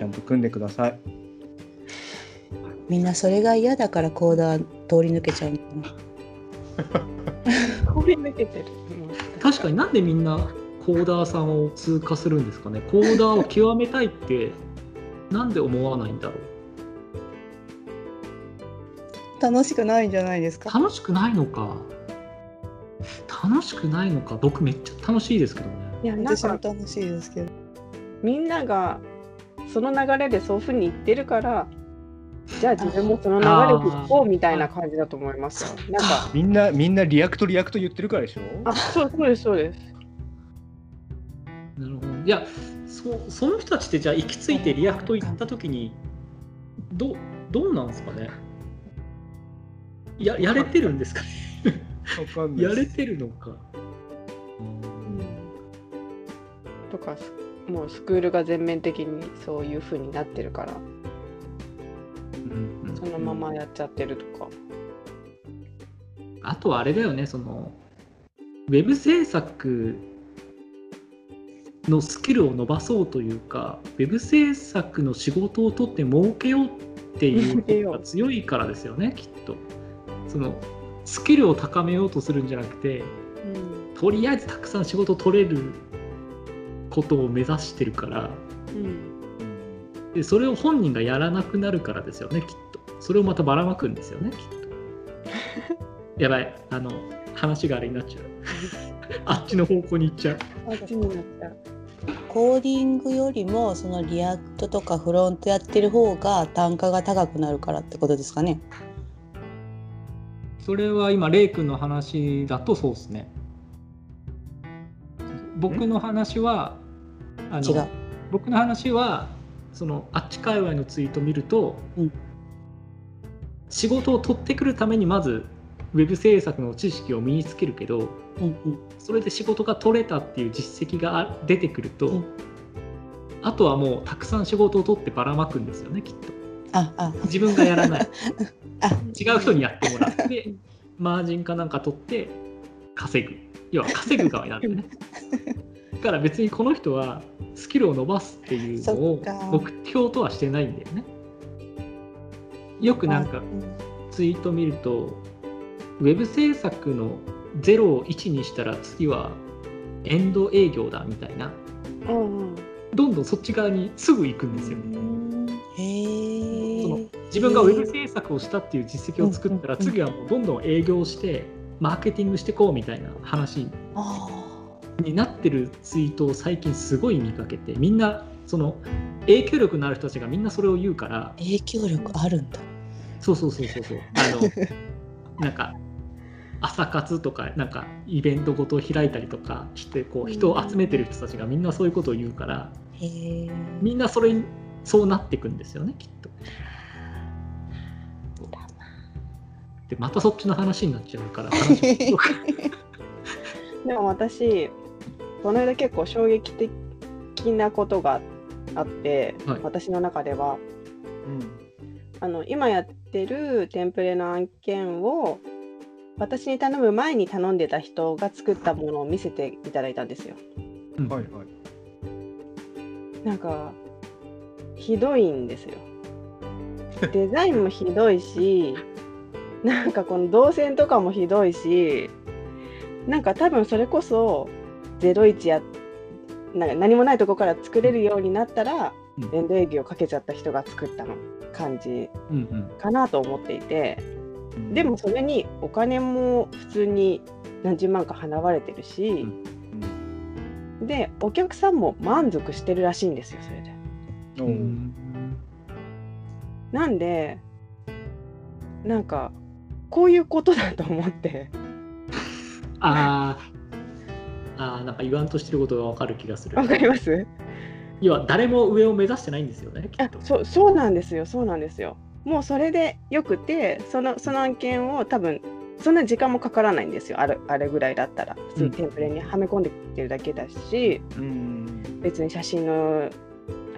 ちゃんと組んでください。みんなそれが嫌だからコーダー通り抜けちゃう。通り抜けてる。確かになんでみんなコーダーさんを通過するんですかねコーダーを極めたいってなんで思わないんだろう楽しくないんじゃないですか？楽しくないのか楽しくないのか僕めっちゃ楽しいですけどねいやなん私もか楽しいですけど。みんながその流れでそういうふうに言ってるからじゃあ自分もその流れで行こうみたいな感じだと思います。よ。なんか。みんな、みんな React React 言ってるからでしょ？あそうそうですそうです。なるほど。いやそその人たちってじゃあ行き着いて React 行った時にどうどうなんですかね？ややれてるんですかね？わかんない やれてるのか。とかすもうスクールが全面的にそういうふうになってるから。うんうん。そのままやっちゃってるとか。あとはあれだよねそのウェブ制作のスキルを伸ばそうというかウェブ制作の仕事を取って儲けようっていうのが強いからですよねきっと。そのスキルを高めようとするんじゃなくてうん。とりあえずたくさん仕事取れることを目指してるからうん。でそれを本人がやらなくなるからですよねきっと。それをまたばらまくんですよねきっと。やばい。あの話があれになっちゃう。あっちの方向に行っちゃう。あっちになっちゃう。コーディングよりもその React とかフロントやってる方が単価が高くなるからってことですかね。それは今レイ君の話だとそうですね。僕の話はあの違う。僕の話はそのあっち界隈のツイート見ると、うん。仕事を取ってくるためにまずウェブ制作の知識を身につけるけどうんうん。それで仕事が取れたっていう実績があ出てくると、うん。あとはもうたくさん仕事を取ってばらまくんですよねきっと。ああ。自分がやらない。あ。違う人にやってもらってマージンかなんか取って稼ぐ。要は稼ぐ側になるよね。だ から別にこの人はスキルを伸ばすっていうのそを目標とはしてないんだよね。よくなんかうんツイート見るとウェブ制作の0を1にしたら次はエンド営業だみたいな。うんうん。どんどんそっち側にすぐ行くんですよ。へそのえ。自分がウェブ制作をしたっていう実績を作ったら次はもうどんどん営業してマーケティングしてこうみたいな話。あになってるツイートを最近すごい見かけてみんなその影響力のある人たちがみんなそれを言うからー影響力あるんだ。そうそうそうそうそうあの なんか朝活とかなんかイベントごと開いたりとかしてこう人を集めてる人たちがみんなそういうことを言うから。みんなそれにそうなっていくんですよねきっと。でまたそっちの話になっちゃうから でも私この間結構衝撃的なことがあって、はい私の中ではうんあの今やってるテンプレの案件を私に頼む前に頼んでた人が作ったものを見せていただいたんですよ。うんはいはい。なんかひどいんですよ。デザインもひどいしなんかこの動線とかもひどいしなんか多分それこそ01やなんか何もないとこから作れるようになったら、うん。エンド営業かけちゃった人が作ったの感じ。うんうんかなと思っていて。でもそれにお金も普通に何十万か払われてるし、でお客さんも満足してるらしいんですよそれで。うんう。んなんでなんかこういうことだと思って。あーあーなんか言わんとしてることが分かる気がする。わかります？要は誰も上を目指してないんですよねきっあと。そうそうなんですよそうなんですよ。もうそれでよくてそのその案件を多分そんな時間もかからないんですよあれあれぐらいだったら。普通にテンプレにはめ込んできてるだけだし、うん。別に写真の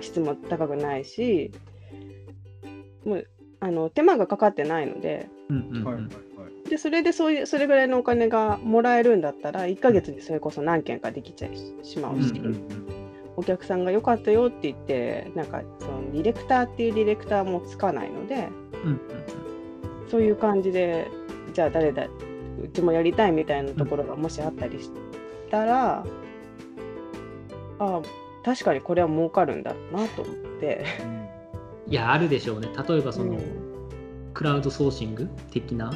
質も高くないしもうあの手間がかかってないので。うんうんうん。はいはいはい。でそれでそういうそれぐらいのお金がもらえるんだったら1ヶ月にそれこそ何件かできちゃいしまうし、うんうんうん。おお客さんが良かったよって言ってなんかそのディレクターっていうディレクターもつかないのでうんうんそういう感じでじゃあ誰だうちもやりたいみたいなところがもしあったりしたら、ああ確かにこれは儲かるんだなと思って。いやあるでしょうね。例えばその、うんクラウドソーシング的な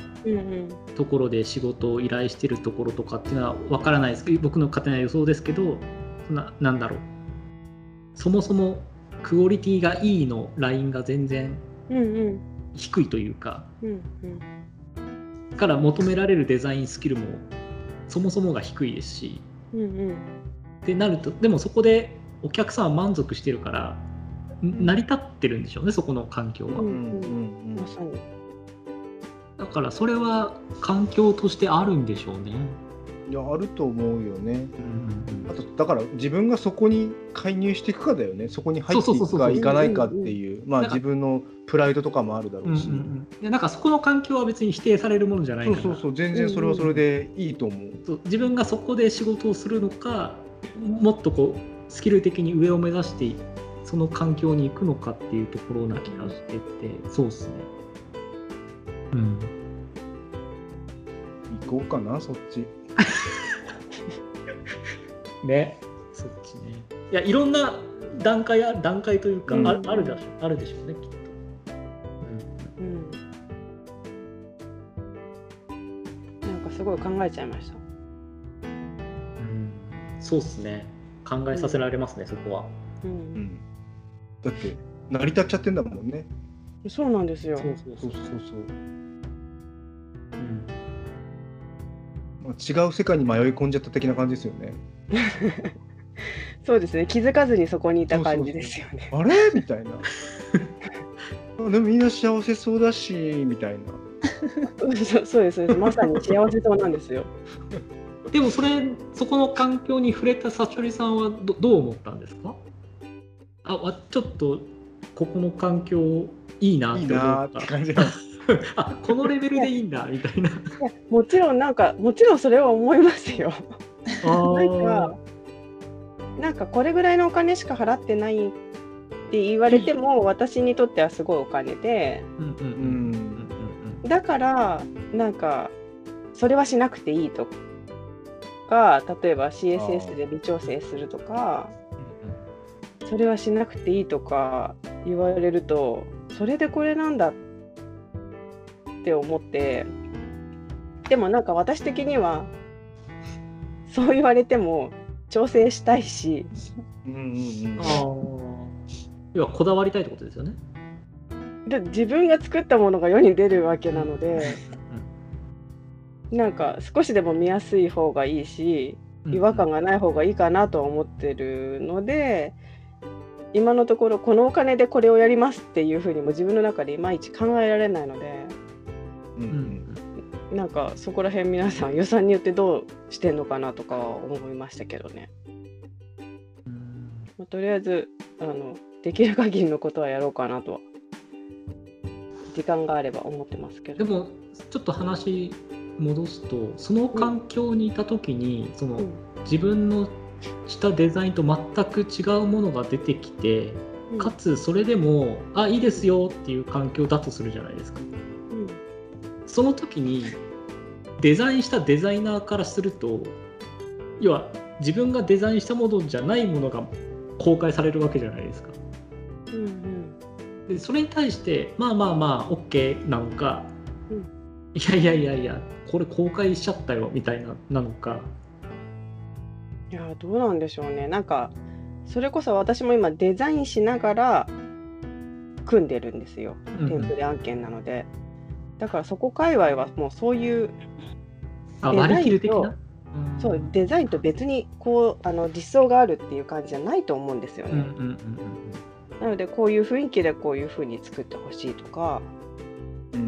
ところで仕事を依頼してるところとかっていうのは分からないです。けど僕の勝手な予想ですけどななんだろう。そもそもクオリティがいいのラインが全然低いというかうんうん。から求められるデザインスキルもそもそもが低いですし。うんうん。ってなるとでもそこでお客さんは満足してるからん成り立ってるんでしょうねそこの環境は、うんうんうん。まさに。だからそれは環境としてあるんでしょうね、いやあると思うよね。うんあとだから自分がそこに介入していくかだよね。そこに入っていくかいかないかっていう、まあ自分のプライドとかもあるだろうんうんうん。でなんかそこの環境は別に否定されるものじゃないから。そうそうそう。全然それはそれでいいと思う。そう自分がそこで仕事をするのかもっとこうスキル的に上を目指してその環境に行くのかっていうところな気がしててそうですね。うん。行こうかなそっち。ね。そっちね。いやいろんな段階あ段階というか、うん。ああるでしょ。あるでしょうねきっと、うん。なんかすごい考えちゃいました。うん。そうっすね。考えさせられますね、そこは。う、うん。ん。だって成り立っちゃってんだもんね。そうなんですよ。そうそうそうそうそう。うんまあ違う世界に迷い込んじゃった的な感じですよね。そうですね。気づかずにそこにいた感じですよね。あれ？みたいな。あ でもみんな幸せそうだしみたいな。そうそうですそうです。まさに幸せそうなんですよ。でもそれそこの環境に触れたさちょりさんはどどう思ったんですか？あわちょっとここの環境いいないって思っいなーったて感じ。あこのレベルでいいんだみたいな。いやもちろんなんかもちろんそれは思いますよ。あなんーかなんかこれぐらいのお金しか払ってないって言われても私にとってはすごいお金でうんうんうんうんだからなんかそれはしなくていいとか例えば CSS で微調整するとかそれはしなくていいとか言われるとそれでこれなんだって思ってでもなんか私的にはそう言われても調整したいし。うんうんうん。あー。要はこだわりたいってことですよね。で自分が作ったものが世に出るわけなのでなんか少しでも見やすい方がいいし違和感がない方がいいかなとは思ってるので今のところこのお金でこれをやりますっていうふうにも自分の中でいまいち考えられないのでうんなんかそこら辺皆さん予算によってどうしてんのかなとかは思いましたけどね、うん。まあとりあえずあのできる限りのことはやろうかなとは時間があれば思ってますけど。でもちょっと話戻すとその環境にいた時にそのうん。自分のしたデザインと全く違うものが出てきてうん。かつそれでもあいいですよっていう環境だとするじゃないですか。うん。その時にデザインしたデザイナーからすると要は自分がデザインしたものじゃないものが公開されるわけじゃないですか。うんでそれに対してまあまあまあ OK なのか、うん。いやいやいやいやこれ公開しちゃったよみたいななのかいやどうなんでしょうね。なんかそれこそ私も今デザインしながら組んでるんですよ。うんテンプレ案件なので、だからそこ界隈はもうそういうあデザインとそうデザインと別にこうあの実装があるっていう感じじゃないと思うんですよね、なのでこういう雰囲気でこういう風に作ってほしいとかうんう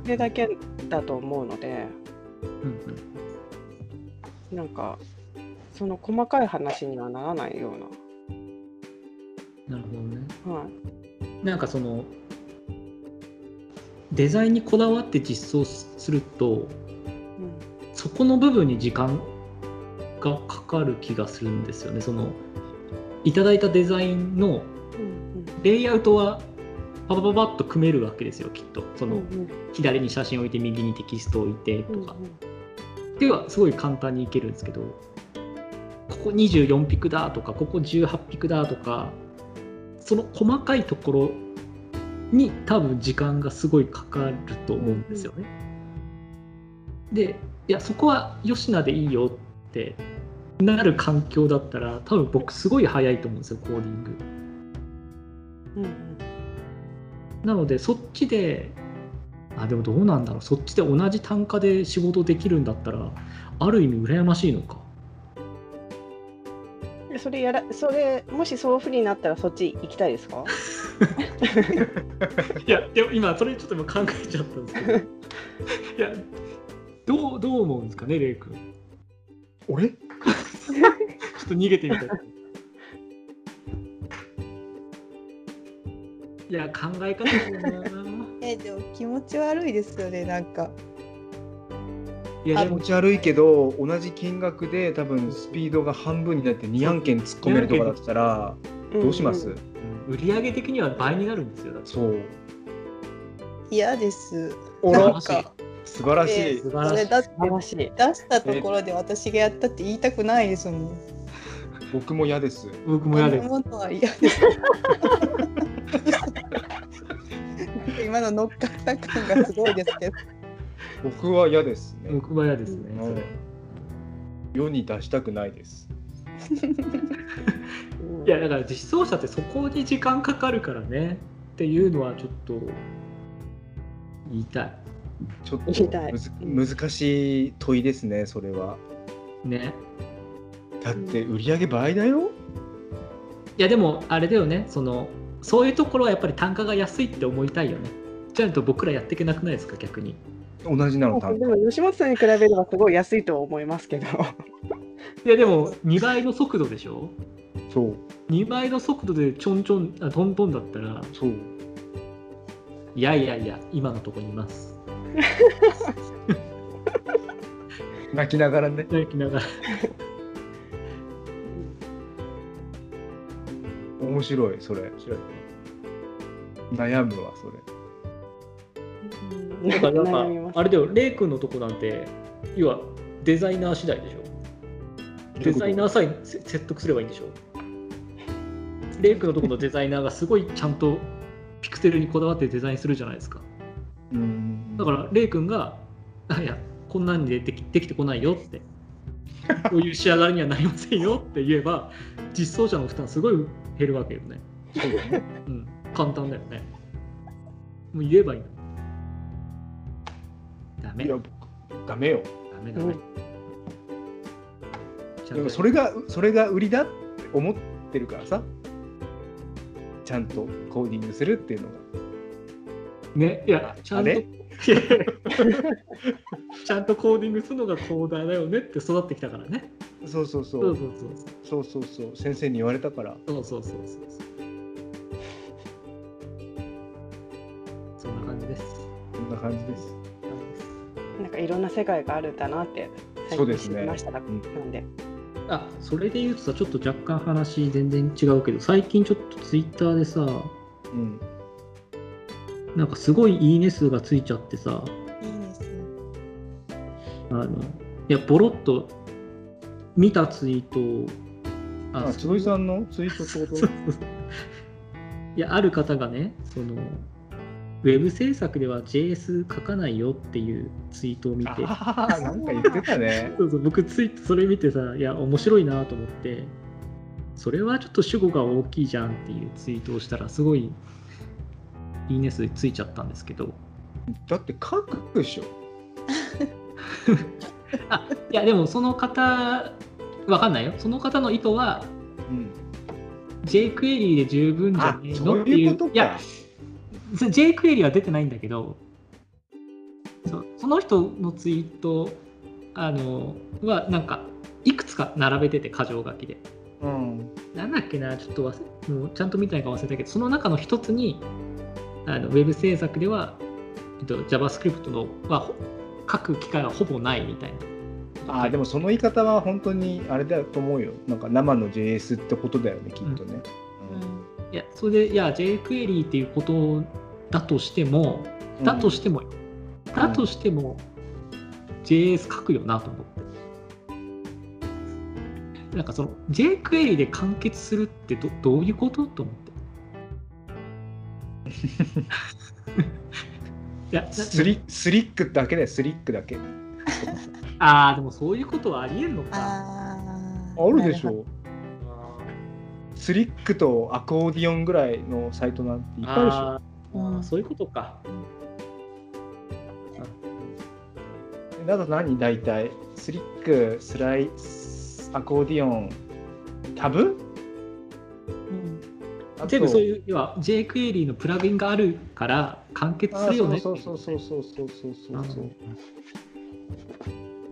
ん。それだけだと思うので。うんうん。なんかその細かい話にはならないような。るほどね。な、はい、なんかそのデザインにこだわって実装するとそこの部分に時間がかかる気がするんですよね。そのいただいたデザインのうんレイアウトはパパパパッと組めるわけですよきっと。そのうんうん。左に写真置いて右にテキスト置いてうんとか、ではすごい簡単にいけるんですけどここ24ピクだとかここ18ピクだとかその細かいところに多分時間がすごいかかると思うんですよね。でいやそこは吉野でいいよってなる環境だったら多分僕すごい早いと思うんですよコーディング。うんうんなのでそっちであでもどうなんだろうそっちで同じ単価で仕事できるんだったらある意味羨ましいのかえそれやらそれもしそういうふうになったらそっち行きたいですか？いやでも今それちょっと今考えちゃったんですけど。いやどうどう思うんですかねレイ君。ちょ俺っと逃げてみたい。いや考え方だよな。えでも気持ち悪いですよねなんか。気いや持ち悪いけど同じ金額で多分スピードが半分になって2案件突っ込めるとかだったらどうします、んん。売上的には倍になるんですよそう。嫌です。おらなんか素晴らしい、え素晴らしい。それだって素晴らしい。出したところで私がやったって言いたくないですもん。僕も嫌です。僕も嫌です。こんなものは嫌です。今の乗っかった感がすごいですけど僕は嫌ですね、僕も嫌ですねそれ。世に出したくないです。いやだから実装者ってそこに時間かかるからね。っていうのはちょっと言いたい。ちょっとむず難しい問いですねそれは。ね。だって売り上げ倍だよ？いやでもあれだよね。そのそういうところはやっぱり単価が安いって思いたいよね。じゃないと僕らやっていけなくないですか逆に同じなの単でも吉本さんに比べればすごい安いとは思いますけど。いやでも2倍の速度でしょ？そう。2倍の速度でちょんちょんあトントンだったら。そう。いやいやいや今のとこにいます。泣きながらね。泣きながら。面白いそれ。悩むわそれだからなんかあれだよレイ君のとこなんて要はデザイナー次第でしょ。デザイナーさえせ説得すればいいんでしょ。レイ君のとこのデザイナーがすごいちゃんとピクセルにこだわってデザインするじゃないですか。うん。だからレイ君が「あいやこんなんでできできてこないよ」って「こういう仕上がりにはなりませんよ」って言えば実装者の負担すごい減るわけよね。そうだね。うん。簡単だよね。もう言えばいいの。ダメ。いや僕ダメよ。ダメダメ、ちゃんとでもそれがそれが売りだって思ってるからさ。ちゃんとコーディングするっていうのが。ねいやちゃんと。ちゃんとコーディングするのがコーダーだよねって育ってきたからね。そうそうそそう。うそうそうそう。そうそう先生に言われたから。そうそうそうそうそう。そんな感じです。こんな感じですなんかいろんな世界があるんだなって最近知そうですね。りましたが、うんなんで。あそれで言うとさちょっと若干話全然違うけど最近ちょっとツイッターでさうん。なんかすごいいいね数がついちゃってさいいですあのいやボロッと見たツイートをあつぐいさんのツイートってこと？いやある方がねそのウェブ制作では JS 書かないよっていうツイートを見て。ああなんか言ってたね。そうそう僕ツイートそれ見てさいや面白いなと思って。それはちょっと主語が大きいじゃんっていうツイートをしたらすごいいいね数ついちゃったんですけど。だって書くでしょ。あいやでもその方わかんないよ。その方の意図はうん。JQuery で十分じゃあねえのっていう。いう ことかや JQuery は出てないんだけどそうその人のツイートあのはなんかいくつか並べてて箇条書きで。うん。なんだっけなちょっと忘れもうちゃんと見たいか忘れたけどその中の一つにあのウェブ制作では、えっと、JavaScript のはほ書く機会はほぼないみたいな。ああでもその言い方は本当にあれだと思うよ。なんか生の JS ってことだよねきっとね、いやそれでいや jQuery っていうことだとしてもだとしてもよ、だとしても JS 書くよなと思って。なんかその jQuery で完結するってどどういうことと思って。いやなスリスリックだけだよスリックだけ。ああでもそういうことはありえんのか。ああるでしょスリックとアコーディオンぐらいのサイトなんていっぱいあるでしょ。あーあーそういうことか。だと何大体スリックスライアコーディオンタブ？うん。全部そういう要は jQuery のプラグインがあるから完結するよね。そうそうそうそうそうそうそうそう。うん。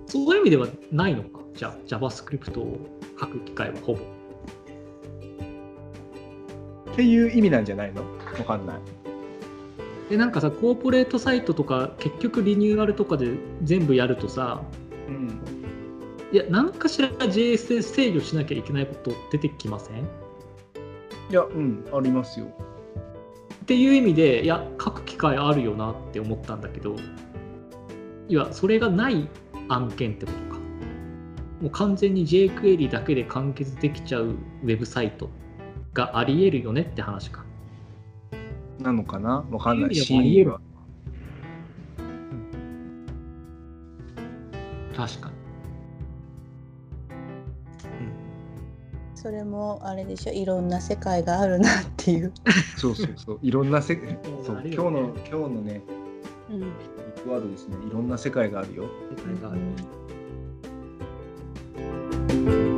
そういう意味ではないのか？じゃあ JavaScript を書く機会はほぼっていう意味なんじゃないの？わかんない。でなんかさコーポレートサイトとか結局リニューアルとかで全部やるとさうん。いや何かしら JS で制御しなきゃいけないこと出てきません？っいやうんありますよ。ていう意味でいや書く機会あるよなって思ったんだけどいやそれがない案件ってことか。もう完全に jQuery だけで完結できちゃうウェブサイトがありえるよねって話か。なのかな？わかんない。そういう意味ではありえるは。確かに。それもあれでしょ。いろんな世界があるなっていう。そうそうそう。いろんなせそうある今日の今日のねうん。ビッグワードですね。いろんな世界があるよ。世界があるうん